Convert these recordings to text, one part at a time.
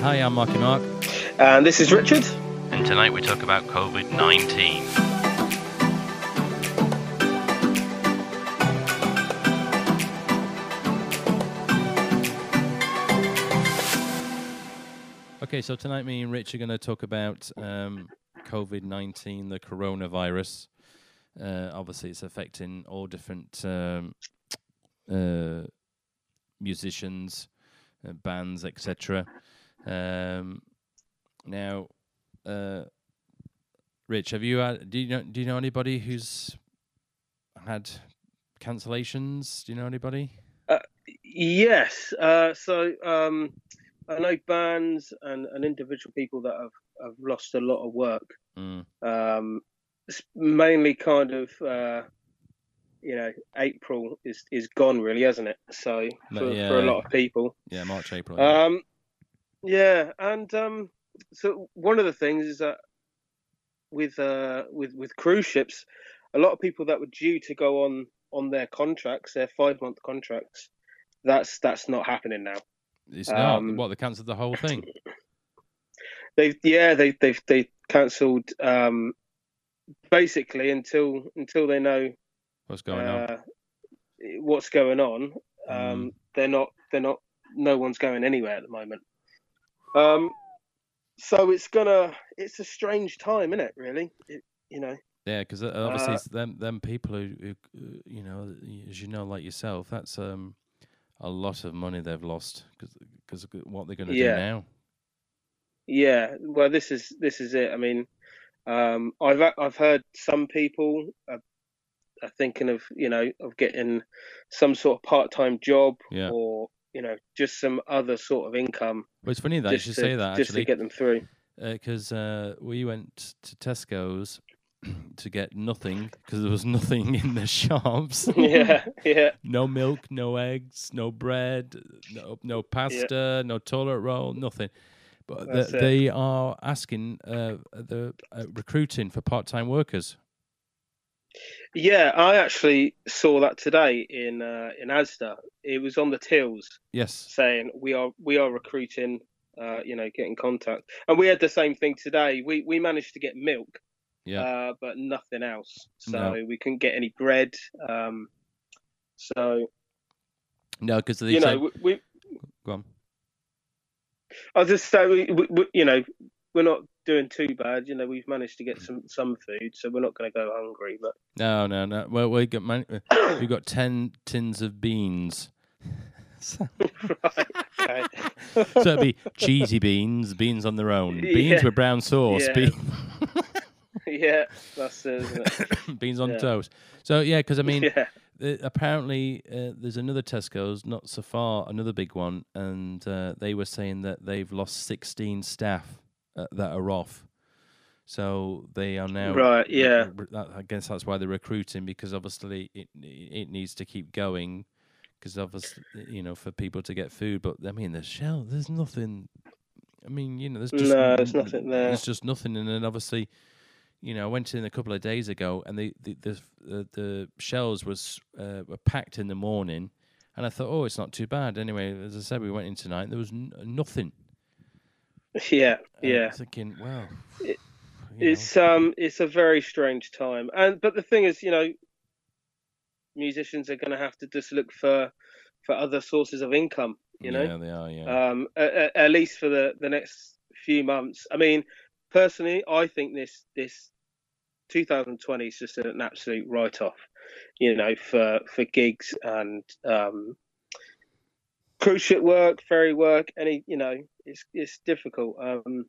Hi, I'm Marky Mark. And this is Richard. And tonight we talk about COVID 19. Okay, so tonight me and Rich are going to talk about um, COVID 19, the coronavirus. Uh, obviously, it's affecting all different um, uh, musicians, uh, bands, etc. Um, now, uh, Rich, have you had, do you know do you know anybody who's had cancellations? Do you know anybody? Yes. Uh, so um, I know bands and, and individual people that have, have lost a lot of work. Mm. Um, it's mainly kind of uh, you know April is is gone really, hasn't it? So for, yeah. for a lot of people. Yeah, March, April. yeah. Um, yeah, and um, so one of the things is that with uh, with with cruise ships, a lot of people that were due to go on on their contracts, their five month contracts, that's that's not happening now. it's not. um, What, they cancelled the whole thing? They've yeah they they've they cancelled um, basically until until they know What's going on? uh, what's going on. Um, Mm. They're not. They're not. No one's going anywhere at the moment. Um, so it's gonna. It's a strange time, isn't it? Really. It, you know. Yeah, because obviously Uh, it's them them people who, who uh, you know, as you know, like yourself, that's um a lot of money they've lost because because what they're going to Yeah. do now. Yeah. Well, this is this is it. I mean, um, I've I've heard some people are, are thinking of you know of getting some sort of part time job Yeah. or you know just some other sort of income But it's funny that you should to, say that actually, just to get them through. because uh, we went to Tesco's to get nothing because there was nothing in the shops. yeah. Yeah. no milk, no eggs, no bread, no no pasta, no toilet roll, nothing. But the, they are asking uh, the uh, recruiting for part-time workers. Yeah, I actually saw that today in uh, in Asda. It was on the tills Yes. saying we are we are recruiting. Uh, you know, get in contact, and we had the same thing today. We we managed to get milk, Yeah. uh, but nothing else. So No. we couldn't get any bread. Um, so No, because you know, we, we go on. I was just say we, we, we, you know, we're not doing too bad. You know, we've managed to get some some food, so we're not going to go hungry. But No, no, no. Well, we got man- uh, we got ten tins of beans. so right, okay. it'd be cheesy beans, beans on their own, beans Yeah. with brown sauce, Yeah. bean- yeah, that's it. Beans on Yeah. toast. So yeah, because I mean, yeah. Apparently, uh, there's another Tesco's not so far, another big one, and uh, they were saying that they've lost 16 staff that are off. So they are now Right, yeah. I guess that's why they're recruiting because obviously it it needs to keep going because obviously you know for people to get food. But I mean, the shell, there's nothing. I mean, you know, there's just No, there's nothing there. There's just nothing, and then obviously you know, I went in a couple of days ago, and the the the, the, the shells was uh, were packed in the morning, and I thought, oh, it's not too bad. Anyway, as I said, we went in tonight. There was n- nothing. Yeah, yeah. Thinking, well, It- you know, It's um, it's a very strange time, and but the thing is, you know, musicians are going to have to just look for for other sources of income. You know, yeah, they are. Yeah, um, at, at least for the the next few months. I mean, personally, I think this this 2020 is just an absolute write off. You know, for for gigs and um, cruise ship work, ferry work, any you know, it's it's difficult. Um,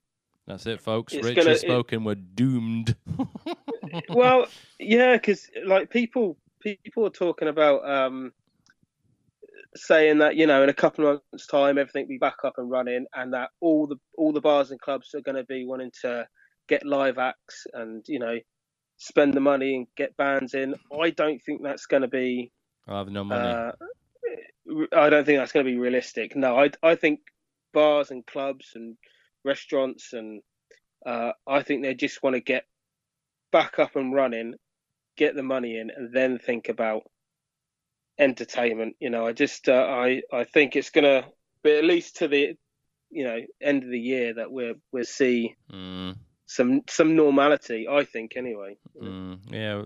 that's it, folks. Rich gonna- has it- spoken. We're doomed. well, yeah, because like people people are talking about um, saying that you know in a couple of months' time everything will be back up and running, and that all the all the bars and clubs are going to be wanting to get live acts and you know spend the money and get bands in. I don't think that's going to be. I have no money. Uh, I don't think that's going to be realistic. No, I I think bars and clubs and restaurants and uh, I think they just want to get back up and running, get the money in, and then think about entertainment. You know, I just uh, I I think it's to be at least to the you know end of the year that we're we'll see Mm, some some normality. I think anyway. mm, yeah,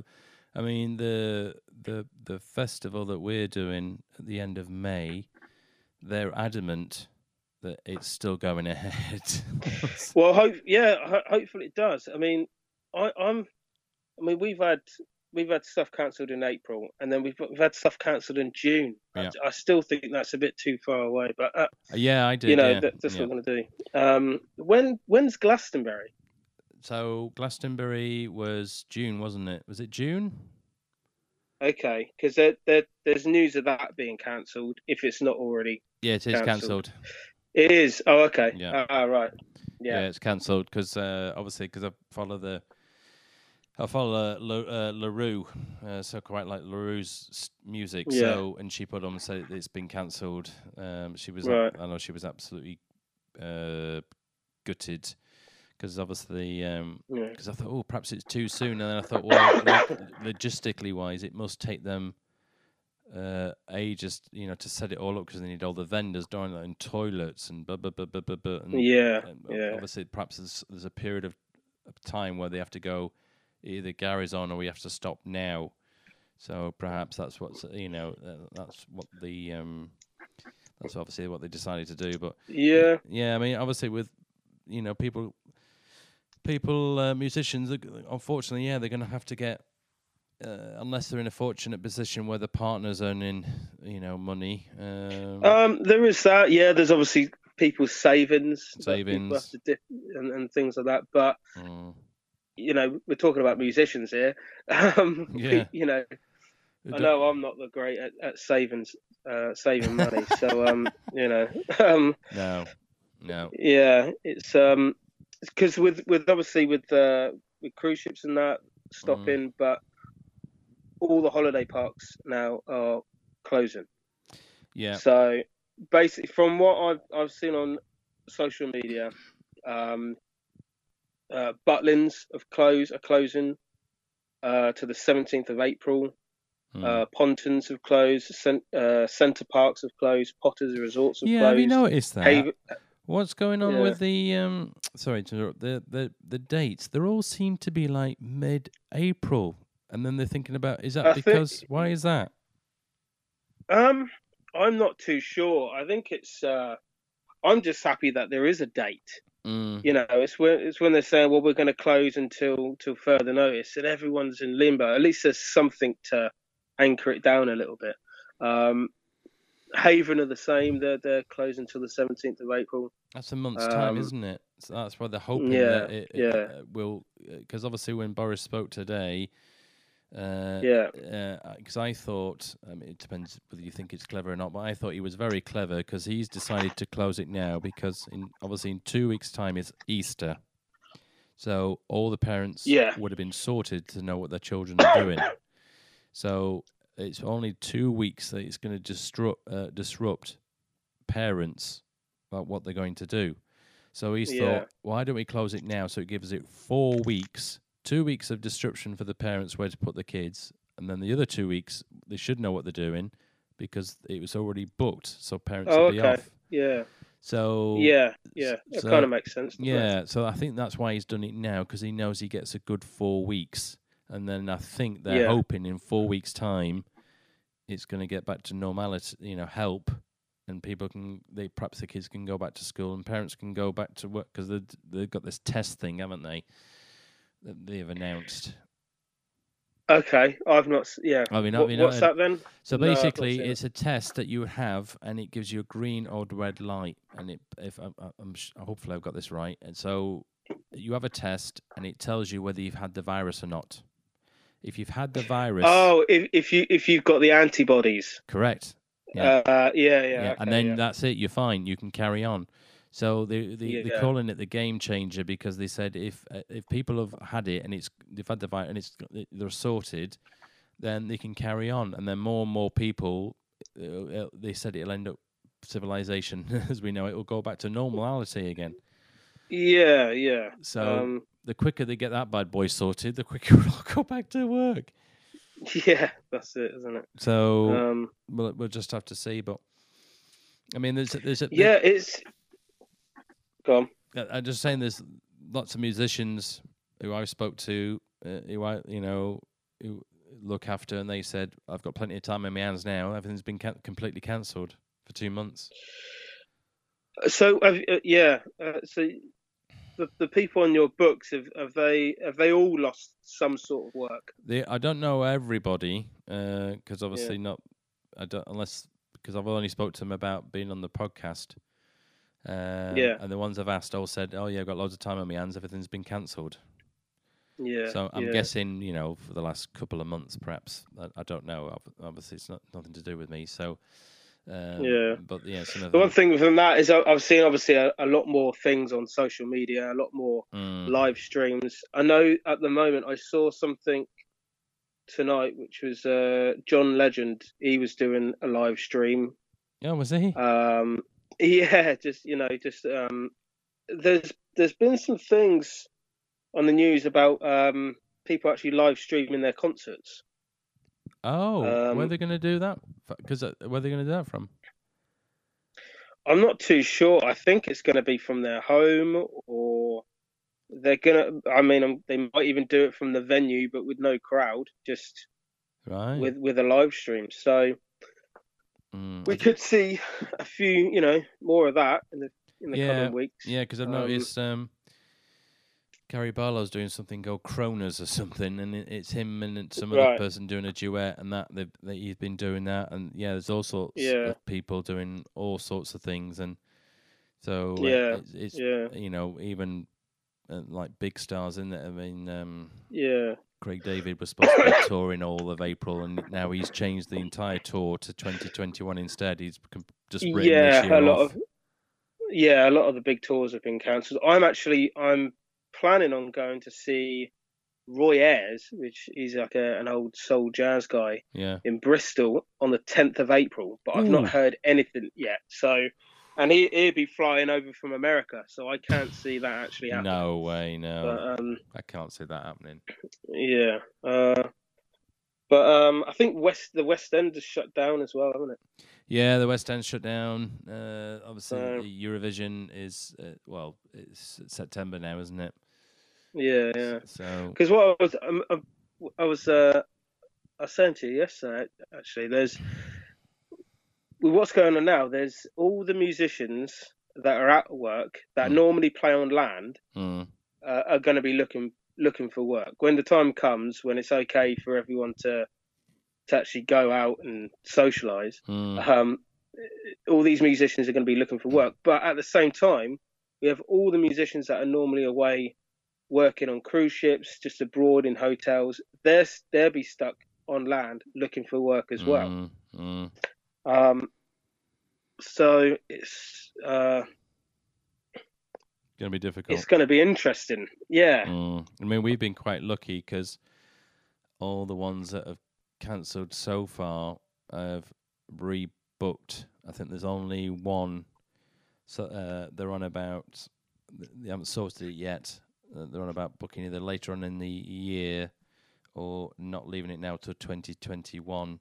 I mean the the the festival that we're doing at the end of May, they're adamant that it's still going ahead. Well, hope yeah, ho- hopefully it does. I mean, I, I'm. I mean, we've had we've had stuff cancelled in April, and then we've we've had stuff cancelled in June. I- Yeah. I, still think that's a bit too far away, but uh, yeah, I do. you know yeah, that, that's yeah. what we're gonna do. Um, when when's Glastonbury? So Glastonbury was June, wasn't it? Was it June? Okay, because there, there there's news of that being cancelled if it's not already. Yeah, it is Cancelled. It is. Oh, okay. Yeah. Ah, right. Yeah, Yeah. it's cancelled because uh, obviously because I follow the I follow uh, La, uh, Larue, uh, so quite like Larue's music. Yeah. So and she put on and said it's been cancelled. Um, she was Right. I know she was absolutely uh, gutted because obviously Yeah. because I thought oh perhaps it's too soon and then I thought well lo- logistically wise it must take them uh, ages you know to set it all up because they need all the vendors down and toilets and blah blah blah blah blah. blah and Yeah. and Yeah. Obviously, perhaps there's, there's a period of, of time where they have to go, either Gary's on or we have to stop now. So perhaps that's what's you know uh, that's what the um, that's obviously what they decided to do. But Yeah. yeah, I mean, obviously with you know people, people, uh, musicians, unfortunately, yeah, they're going to have to get. Uh, unless they're in a fortunate position where the partner's earning, you know, money. Um, Um, there is that. Yeah. There's obviously people's savings. people Savings. to dip and, and things like that. But mm, you know, we're talking about musicians here. Um, Yeah. You know, I know I'm not the great at, at savings, uh, saving money. so um, you know, um, No, no. yeah, it's um, because with with obviously with uh, with cruise ships and that stopping, but all the holiday parks now are closing. Yeah. So basically, from what I've I've seen on social media, um, uh, Butlins have closed are closing uh, to the 17th of April. Mm. Uh, Pontins have closed. Cent, uh, Center Parcs have closed. Potters Resorts have yeah, closed. have you noticed that? Haven- What's going on Yeah. with the um? Sorry. The the the dates. They all seem to be like mid-April, and then they're thinking about is that I think- because why is that? Um, I'm not too sure. I think it's. Uh, I'm just happy that there is a date. Mm. You know, it's when it's when they're saying, "Well, we're going to close until till further notice," and everyone's in limbo. At least there's something to anchor it down a little bit. Um, Haven are the same. They're they're closing until the 17th of April. That's a month's time, Um, isn't it? So that's why they're hoping yeah, that it, it, yeah. uh, will. Because obviously, when Boris spoke today, uh, Yeah. because I thought, I mean, it depends whether you think it's clever or not, but I thought he was very clever because he's decided to close it now because in obviously in two weeks' time is Easter, so all the parents Yeah. would have been sorted to know what their children are doing. So it's only two weeks that it's going to disrupt uh, disrupt parents about what they're going to do. So he's Yeah. thought, why don't we close it now? So it gives it four weeks, two weeks of disruption for the parents where to put the kids, and then the other two weeks they should know what they're doing because it was already booked, so parents Oh, will be okay. off. Yeah, So yeah, yeah. It so- kind of makes sense. yeah, so I think that's why he's done it now because he knows he gets a good four weeks, and then I think they're Yeah. hoping in four weeks' time it's going to get back to normality, you know, help, and people can they perhaps the kids can go back to school and parents can go back to work because they they've got this test thing, haven't they? That they've announced. Okay, I've not. s- Yeah. I mean, you what's that then? So No, basically, it. it's a test that you have, and it gives you a green or red light. And it, if I'm, I'm sh- hopefully I've got this right, and so you have a test, and it tells you whether you've had the virus or not. If you've had the virus, Oh, if, if you if you've got the antibodies. correct, Yeah. Uh, yeah, yeah. yeah, okay, and then yeah. that's it. You're fine. You can carry on. So they, they they're Yeah. calling it the game changer because they said if uh, if people have had it and it's they've had the virus and it's they're sorted, then they can carry on, and then more and more people, uh, uh, they said it'll end up civilization as we know it will go back to normality again. Yeah, yeah. So um, the quicker they get that bad boy sorted, the quicker we'll go back to work. yeah, that's it, isn't it? So Um, we'll we'll just have to see. But I mean, there's a- there's a, yeah, it's On. I- I'm just saying, there's lots of musicians who I spoke to, uh, who I, you know, who look after, and they said, "I've got plenty of time in my hands now. Everything's been can- completely cancelled for two months." So uh, yeah, uh, so the the people on your books have, have they have they all lost some sort of work? They, I don't know everybody, because obviously not. I don't unless because I've only spoke to them about being on the podcast. Um, Yeah. And the ones I've asked all said, "Oh yeah, I've got loads of time on my hands. Everything's been cancelled." Yeah. So I'm yeah. guessing, you know, for the last couple of months, perhaps. I, I don't know. Obviously, it's not nothing to do with me. So, um, Yeah. But yeah, some of The one thing from that is I've seen obviously a, a lot more things on social media, a lot more Mm, live streams. I know at the moment I saw something tonight, which was uh, John Legend. He was doing a live stream. yeah, was he? Um, yeah, just you know, just um, there's there's been some things on the news about um, people actually live streaming their concerts. oh, where um, are they going to do that? Because where are they going to do that from? I'm not too sure. I think it's going to be from their home, or they're gonna. I mean, um they might even do it from the venue, but with no crowd, just Right. with with a live stream. So Mm, we could see a few, you know, more of that in the in the Yeah, coming weeks. Yeah, because I've Um, noticed um, Gary Barlow's doing something called Kronos or something, and it, it's him and some other person doing a duet, and that, that he's been doing that, and yeah, there's all sorts Yeah. of people doing all sorts of things, and so Yeah, it's, it's Yeah, you know even uh, like big stars in it. I mean, um, yeah, Craig David was supposed to be touring all of April, and now he's changed the entire tour to 2021 instead. He's just written yeah. this year A lot off. of yeah, a lot of the big tours have been cancelled. I'm actually I'm planning on going to see Roy Ayers, which is like a, an old soul jazz guy yeah. in Bristol on the 10th of April, but I've Ooh. not heard anything yet. So, and he he'll be flying over from America, so I can't see that actually happening. No way, no. But um, I can't see that happening. yeah. Uh, but um, I think West the West End is shut down as well, hasn't it? Yeah, the West End shut down. Uh, obviously, the Eurovision is uh, well, it's September now, isn't it? Yeah, yeah. So Because what I was, um, um, I was, uh, I was saying to you yesterday, actually, there's with what's going on now. There's all the musicians that are at work that Mm. normally play on land mm, uh, are going to be looking looking for work when the time comes when it's okay for everyone to to actually go out and socialize. mm, Um, all these musicians are going to be looking for work, but at the same time, we have all the musicians that are normally away working on cruise ships, just abroad in hotels. They're they'll be stuck on land looking for work as well. mm, mm. Um, so it's uh, gonna be difficult. it's going to be interesting. Yeah, Mm. I mean, we've been quite lucky because all the ones that have cancelled so far have rebooked. I think there's only one. So uh, they're on about. They haven't sorted it yet. Uh, they're on about booking either later on in the year or not leaving it now till 2021.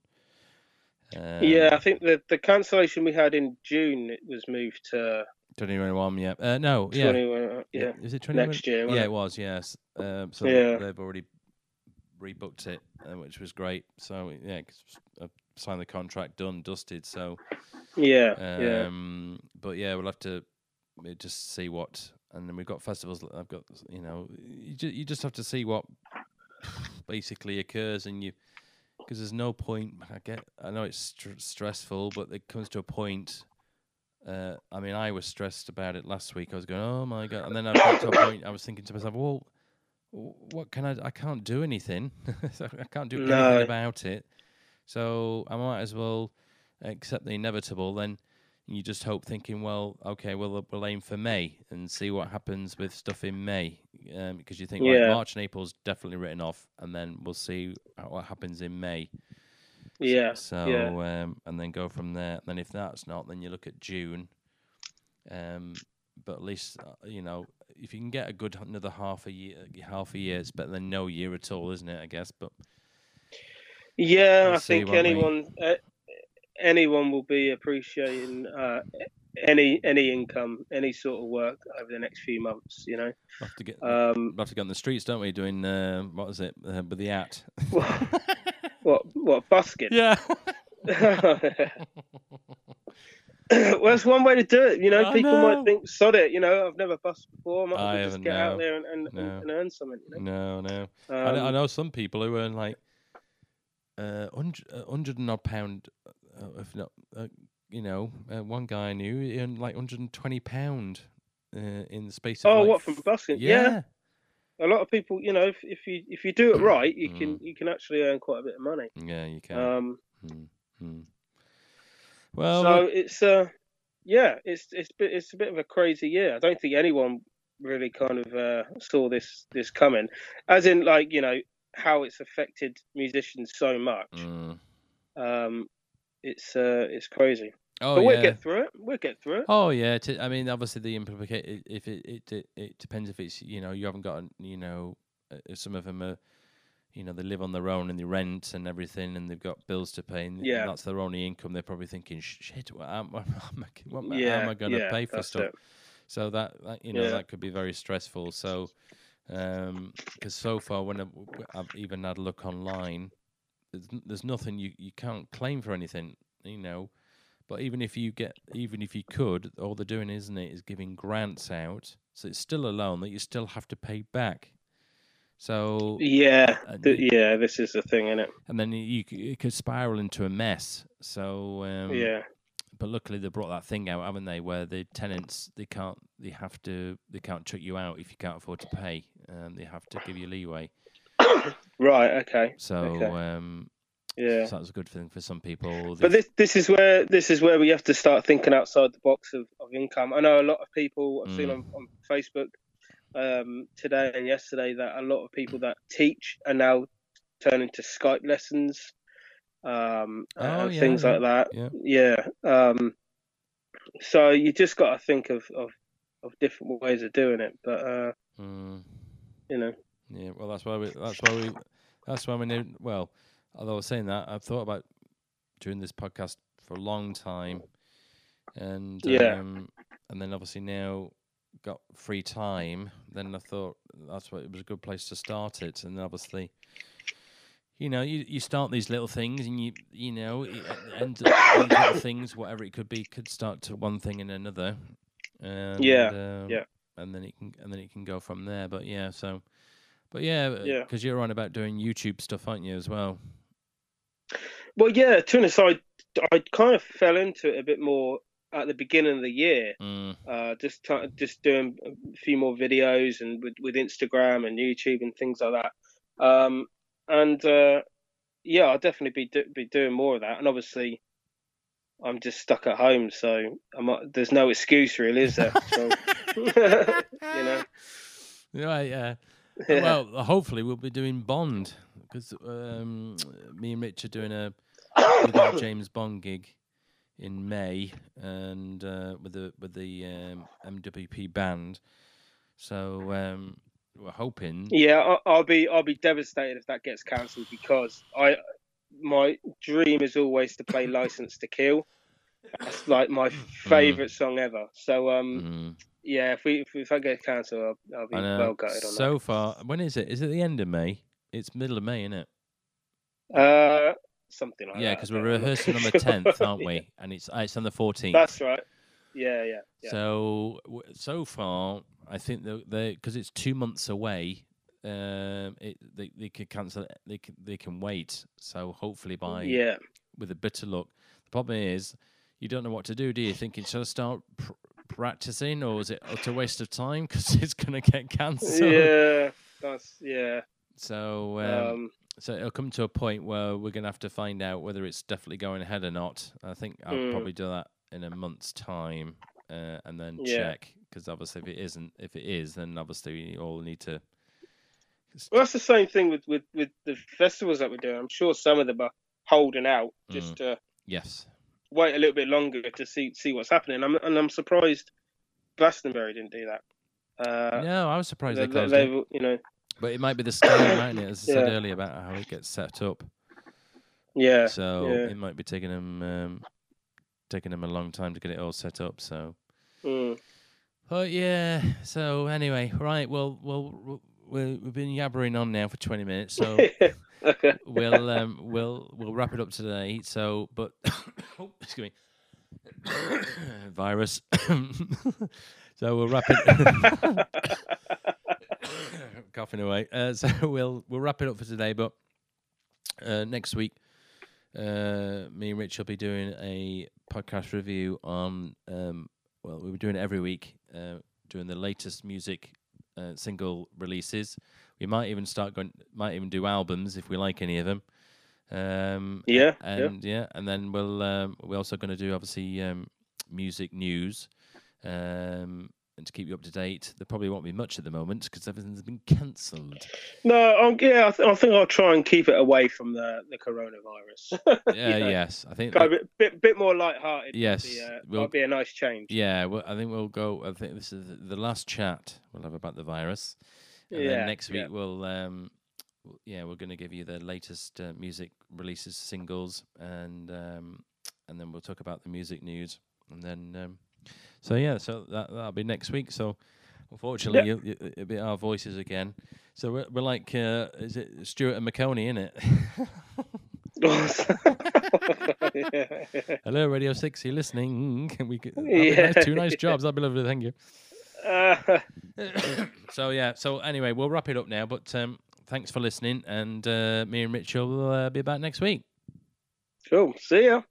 Um, yeah. I think the the cancellation we had in June it was moved to 2021. Yeah. Uh, no. Yeah. 20, yeah. Is it 2021? next year. Yeah, wasn't it was. Yes. Um, so Yeah. they've already rebooked it, uh, which was great. So yeah, 'cause I signed the contract, done, dusted. So, it? yeah, yeah. um, but yeah, we'll have to uh, just see what, and then we've got festivals. I've got, you know, you just, you just have to see what basically occurs, and you because there's no point. I get, I know it's str- stressful, but it comes to a point. Uh, I mean, I was stressed about it last week. I was going, "Oh my god!" And then I got to a point. I was thinking to myself, "Well, what can I? I can't do anything. I can't do No. anything about it. So I might as well accept the inevitable." Then you just hope, thinking, "Well, okay, well, we'll aim for May and see what happens with stuff in May," um, because you think, Yeah. right, March and April's definitely written off, and then we'll see what happens in May. Yeah, So yeah. um, and then go from there. Then if that's not, then you look at June. Um, but at least uh, you know if you can get a good another half a year, half a year, it's better than no year at all, isn't it? I guess. But Yeah, I think we? anyone uh, anyone will be appreciating uh, any any income, any sort of work over the next few months. You know, We'll have to get um, we'll have to get on the streets, don't we? Doing uh, what was it uh, with the at? what what busking? yeah. well, that's one way to do it. You know, I people know. might think, "Sod it," you know, I've never busked before. I might I well just get out there and, and, No. and earn something. You know? no, no. I, know, I Um, know some people who earn like uh, hundred, uh, hundred and odd pound, uh, if not, uh, you know, uh, one guy I knew he earned like hundred and twenty pound uh, in the space of Oh, like what from busking? Yeah, a lot of people, you know, if, if you if you do it right, you Mm. can you can actually earn quite a bit of money. yeah, you can. Um, Mm, mm. Well, so it's uh, yeah, it's it's bit, it's a bit of a crazy year. I don't think anyone really kind of uh, saw this this coming, as in like you know how it's affected musicians so much. mm. Um, it's uh, it's crazy. oh but we'll yeah. get through it. We'll get through it. Oh yeah, I mean, obviously the implication. If it, it it it depends if it's you know you haven't got you know uh, if some of them are you know they live on their own and they rent and everything and they've got bills to pay and, Yeah. that's their only income. They're probably thinking, shit, what am, what am I, what, am I- how yeah, am I going to yeah, pay for stuff? it. So that, that you know that could be very stressful. So um because so far when I've, I've even had a look online, there's nothing you you can't claim for anything. You know. But even if you get, even if you could, all they're doing, isn't it, is giving grants out. So it's still a loan that you still have to pay back. So Yeah, th- you- yeah, this is the thing, isn't it? and then you, it could spiral into a mess. So um, yeah, But luckily they brought that thing out, haven't they? Where the tenants they can't, they have to, they can't chuck you out if you can't afford to pay. Um, they have to give you leeway. right, okay, So Okay. um, yeah. so that's a good thing for some people. But this this is where this is where we have to start thinking outside the box of, of income. I know a lot of people I've seen Mm. on, on Facebook um, today and yesterday that a lot of people that teach are now turning to Skype lessons, um, Oh, yeah, things yeah, like that. yeah. Yeah. Um, so you just got to think of, of of different ways of doing it. But uh, Mm. you know, Yeah, well, that's why we. That's why we. That's why we knew. Well, although I was saying that, I've thought about doing this podcast for a long time, and Yeah. um, and then obviously now got free time. Then I thought that's what it was a good place to start it, and then obviously. You know, you, you start these little things, and you you know, end these things, whatever it could be, could start to one thing and another. And, Yeah, um, yeah. and then it can and then it can go from there. But yeah, so but yeah, Yeah. because you're on about doing YouTube stuff, aren't you, as well? well, yeah. To be honest, I I kind of fell into it a bit more at the beginning of the year. Mm, uh, just try, just doing a few more videos and with, with Instagram and YouTube and things like that. Um, and uh, yeah, I'll definitely be do, be doing more of that. And obviously, I'm just stuck at home, so I'm not, there's no excuse really, is there? So, you know, Right, yeah. Well, hopefully we'll be doing Bond because um, me and Rich are doing a we got a James Bond gig in May and uh, with the with the um, MWP band. So um, we're hoping. yeah, I, I'll be I'll be devastated if that gets cancelled because I my dream is always to play License to Kill. That's like my favourite song ever. So um. Mm, Yeah, if we if, if I get cancelled, I'll, I'll be well gutted on so far, when is it? Is it the end of May? It's middle of May, isn't it? Uh, something like Yeah, that. because we're rehearsing on the tenth, aren't we? And it's it's on the fourteenth. That's right. Yeah, yeah, yeah. So so far, I think that they because it's two months away. Um, it they they could cancel. it- They can they can wait. So hopefully by yeah, with a bit of luck. The problem is you don't know what to do. Do you thinking should I start pr- practicing or is it a waste of time because it's gonna get cancelled? yeah. That's yeah. So um, Um, so it'll come to a point where we're gonna have to find out whether it's definitely going ahead or not. I think I'll Mm. probably do that in a month's time, uh, and then Yeah. check because obviously if it isn't, if it is, then obviously we all need to. well, that's the same thing with, with with the festivals that we're doing. I'm sure some of them are holding out just Mm. to Yes. Wait a little bit longer to see see what's happening. I'm, and I'm surprised Glastonbury didn't do that. Uh, no, I was surprised they, they, closed they, it, you know, but it might be the scale, mightn't it? As I said earlier about how it gets set up. yeah, So yeah. it might be taking them um, taken them a long time to get it all set up. So, Mm. but yeah. So anyway, right. Well, well, we've been yabbering on now for twenty minutes. So okay. we'll um we'll we'll wrap it up today. So, but oh, excuse me, virus. so we'll wrap it. coughing away. Uh, so we'll we'll wrap it up for today. But uh, next week, uh, me and Rich will be doing a podcast review on. Um, well, we were doing it every week, uh, doing the latest music uh, single releases. We might even start going. Might even do albums if we like any of them. Um, Yeah, yeah. and yeah, and then we'll um, we're also going to do obviously um, music news. Um, and to keep you up to date, there probably won't be much at the moment because everything's been cancelled. No, um, yeah, I, th- I think I'll try and keep it away from the, the coronavirus. Yeah, know, yes, I think. Go a bit, bit, bit more light-hearted. Yes, would be, uh, we'll- might be a nice change. yeah, well, I think we'll go. I think this is the last chat we'll have about the virus, and Yeah, then next week yeah. we'll. Um, yeah, we're going to give you the latest uh, music releases, singles, and um, and then we'll talk about the music news, and then um, so yeah, so that that'll be next week. So unfortunately, you you, it'll be our voices again. So we're, we're like, uh, is it Stuart and Maconie, in it? yeah. Hello, Radio Six, You're listening? Can we? Get, Yeah. nice, two nice jobs. That'd be lovely. Thank you. Uh, so yeah. So anyway, we'll wrap it up now. But um, thanks for listening, and uh, me and Rich will uh, be back next week. cool. See ya.